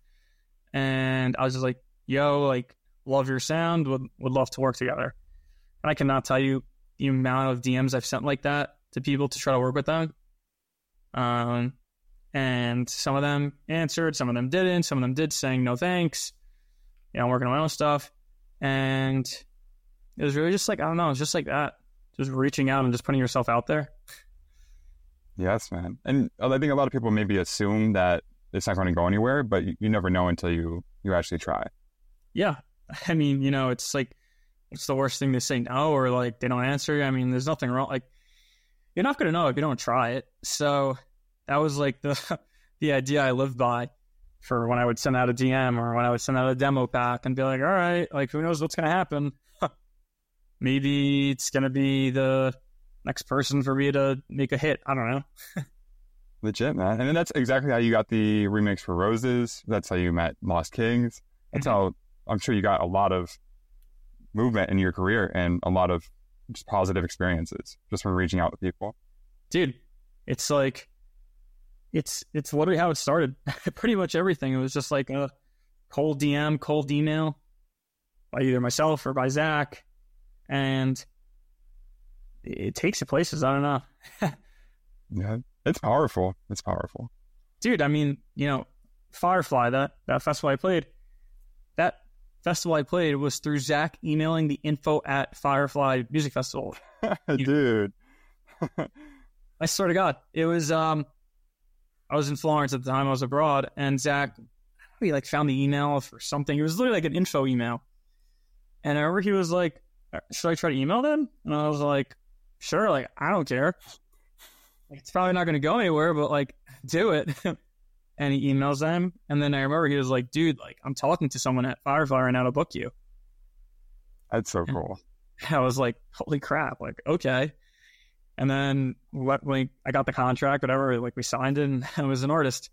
and I was just like, "Yo, like, love your sound. Would would love to work together." And I cannot tell you the amount of DMs I've sent like that to people to try to work with them. Um, and some of them answered, some of them didn't, some of them did saying no thanks. You know, I'm working on my own stuff, and it was really just like I don't know, it's just like that, just reaching out and just putting yourself out there. Yes, man. And I think a lot of people maybe assume that it's not going to go anywhere, but you, you never know until you you actually try. Yeah, *laughs* I mean, you know, it's like it's the worst thing to say no or like they don't answer you. I mean, there's nothing wrong. Like you're not going to know if you don't try it. So that was like the *laughs* the idea I lived by for when I would send out a DM or when I would send out a demo pack and be like, all right, like who knows what's going to happen? *laughs* Maybe it's going to be the next person for me to make a hit. I don't know. *laughs* Legit, man. And then that's exactly how you got the remix for ROZES. That's how you met Lost Kings. That's Mm-hmm. how I'm sure you got a lot of movement in your career and a lot of just positive experiences just from reaching out to people. Dude, it's like it's it's literally how it started. *laughs* Pretty much everything. It was just like a cold DM, cold email by either myself or by Zach. And it takes you places. I don't know. yeah, it's powerful. It's powerful, dude. I mean, you know, Firefly that that festival I played, that festival I played was through Zach emailing the info at Firefly Music Festival. *laughs* dude. *laughs* I swear to God, it was. Um, I was in Florence at the time. I was abroad, and Zach, he like found the email for something. It was literally like an info email, and I remember he was like, "Should I try to email them?" And I was like, "Sure." Like I don't care. Like, it's probably not going to go anywhere, but like do it. *laughs* and he emails them, and then I remember he was like, "Dude, like I'm talking to someone at Firefly right now to book you." That's so cool. *laughs* I was like, "Holy crap!" Like okay. And then what? Like I got the contract, whatever. Like we signed it, and *laughs* I was an artist.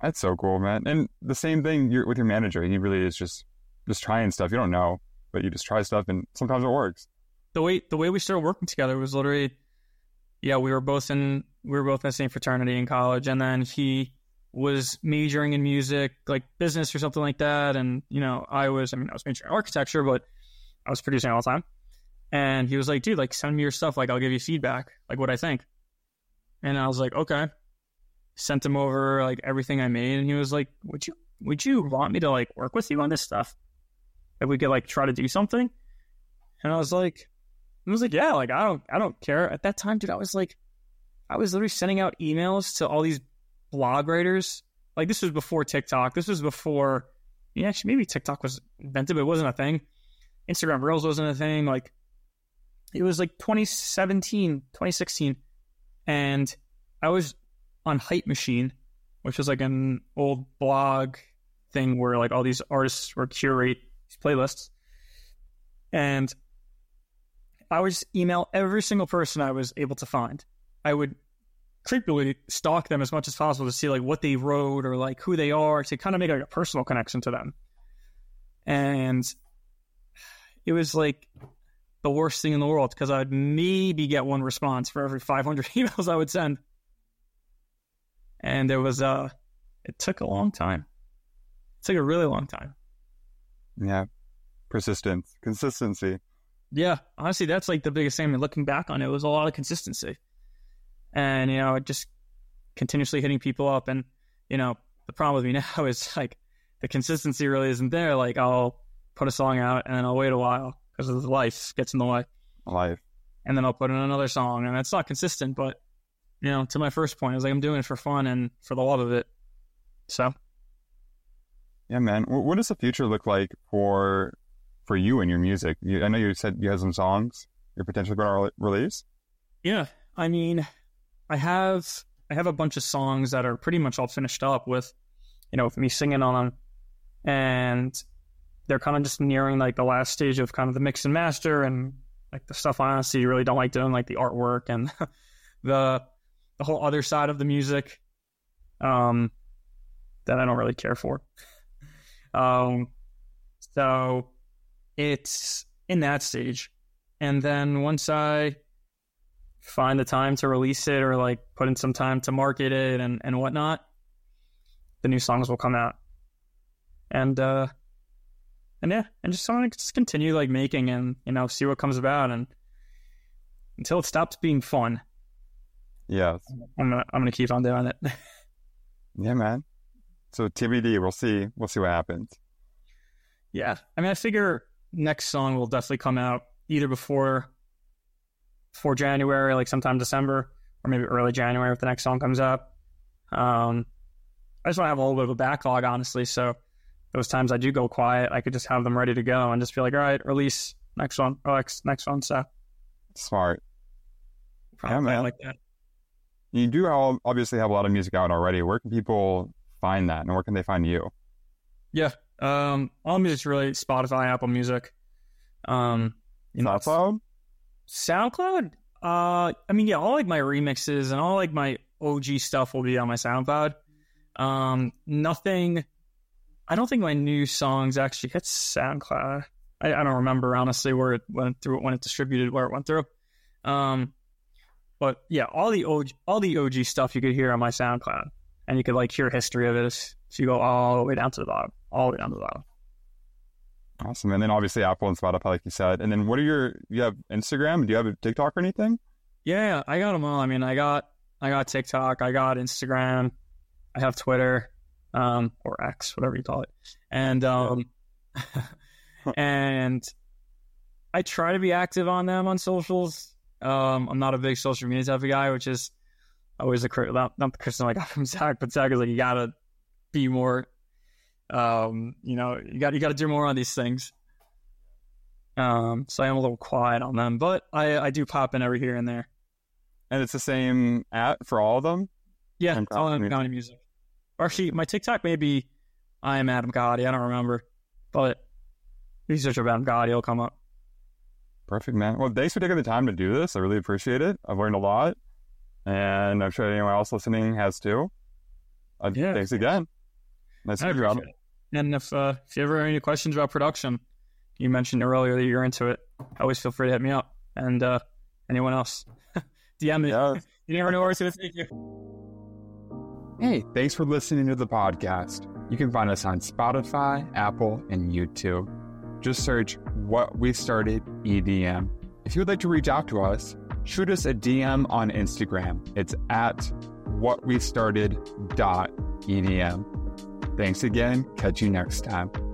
That's so cool, man. And the same thing with your manager. He really is just just trying stuff. You don't know, but you just try stuff, and sometimes it works. The way the way we started working together was literally, yeah, we were both in we were both in the same fraternity in college, and then he was majoring in music, like business or something like that, and you know, I was I mean I was majoring in architecture, but I was producing all the time. And he was like, dude, like send me your stuff. Like I'll give you feedback, like what I think. And I was like, okay. Sent him over like everything I made. And he was like, would you, would you want me to like work with you on this stuff? If we could like try to do something? And I was like, I was like, yeah, like I don't, I don't care. At that time, dude, I was like, I was literally sending out emails to all these blog writers. Like this was before TikTok. This was before, yeah, actually maybe TikTok was invented, but it wasn't a thing. Instagram Reels wasn't a thing. Like it was like 2017, 2016. And I was on Hype Machine, which was like an old blog thing where like all these artists were curate these playlists. And I would email every single person I was able to find. I would creepily stalk them as much as possible to see like what they wrote or like who they are to kind of make like a personal connection to them. And it was like the worst thing in the world because I'd maybe get one response for every 500 *laughs* emails I would send. And it was, uh, it took a long time. It took a really long time. Yeah. Persistence, consistency. Yeah. Honestly, that's like the biggest thing. I mean, looking back on it, it was a lot of consistency. And, you know, just continuously hitting people up. And, you know, the problem with me *laughs* now is like the consistency really isn't there. Like, I'll put a song out and then I'll wait a while because life gets in the way. Life. And then I'll put in another song, and it's not consistent. But you know, to my first point, I was like, I'm doing it for fun and for the love of it. So. Yeah, man. What does the future look like for for you and your music? You, I know you said you have some songs you're potentially going to release. Yeah, I mean, I have I have a bunch of songs that are pretty much all finished up with, you know, with me singing on them, and they're kind of just nearing like the last stage of kind of the mix and master and like the stuff I honestly really don't like doing, like the artwork and *laughs* the the whole other side of the music, um, that I don't really care for. *laughs* um, so it's in that stage, and then once I find the time to release it or like put in some time to market it and and whatnot, the new songs will come out, and uh, and yeah, and just want to just continue like making and you know see what comes about and until it stops being fun. Yeah, I'm gonna I'm gonna keep on doing it. *laughs* yeah, man. So TBD, we'll see. We'll see what happens. Yeah, I mean, I figure next song will definitely come out either before before January, like sometime December, or maybe early January if the next song comes up. Um, I just want to have a little bit of a backlog, honestly. So those times I do go quiet, I could just have them ready to go and just be like, all right, release next one, oh, next next one. So smart. yeah, man. like that. You do obviously have a lot of music out already. Where can people find that, and where can they find you? Yeah, um, all music's really Spotify, Apple Music. Um, you know, SoundCloud. SoundCloud. Uh, I mean, yeah, all like my remixes and all like my OG stuff will be on my SoundCloud. Um, nothing I don't think my new songs actually hit SoundCloud. I, I, don't remember honestly where it went through when it distributed where it went through. Um, but yeah, all the OG, all the OG stuff you could hear on my SoundCloud, and you could like hear history of it if you go all the way down to the bottom, all the way down to the bottom. Awesome. And then obviously Apple and Spotify, like you said. And then what are your, you have Instagram? Do you have a TikTok or anything? Yeah, I got them all. I mean, I got I got TikTok, I got Instagram, I have Twitter, um, or X, whatever you call it, and um, *laughs* and I try to be active on them on socials. Um, I'm not a big social media type of guy, which is always a not, not the criticism I got from Zach, but Zach is like you gotta be more. Um, you know, you got you got to do more on these things. Um, so I am a little quiet on them, but I I do pop in every here and there. And it's the same at for all of them. Yeah, it's all Adam Kahati music. Or actually, my TikTok may be I am Adam Kahati. I don't remember, but if you search Adam Kahati, it'll come up. Perfect, man. Well, thanks for taking the time to do this. I really appreciate it. I've learned a lot, and I'm sure anyone else listening has too. Uh, yeah. Thanks again. To meet you. And if uh, if you ever have any questions about production, you mentioned earlier that you're into it. Always feel free to hit me up, and uh, anyone else. *laughs* DM me. Yeah. *laughs* you never know where it's going to take you. Hey, thanks for listening to the podcast. You can find us on Spotify, Apple, and YouTube. Just search What We Started EDM. If you would like to reach out to us, shoot us a DM on Instagram. It's at whatwestarted.edm. Thanks again. Catch you next time.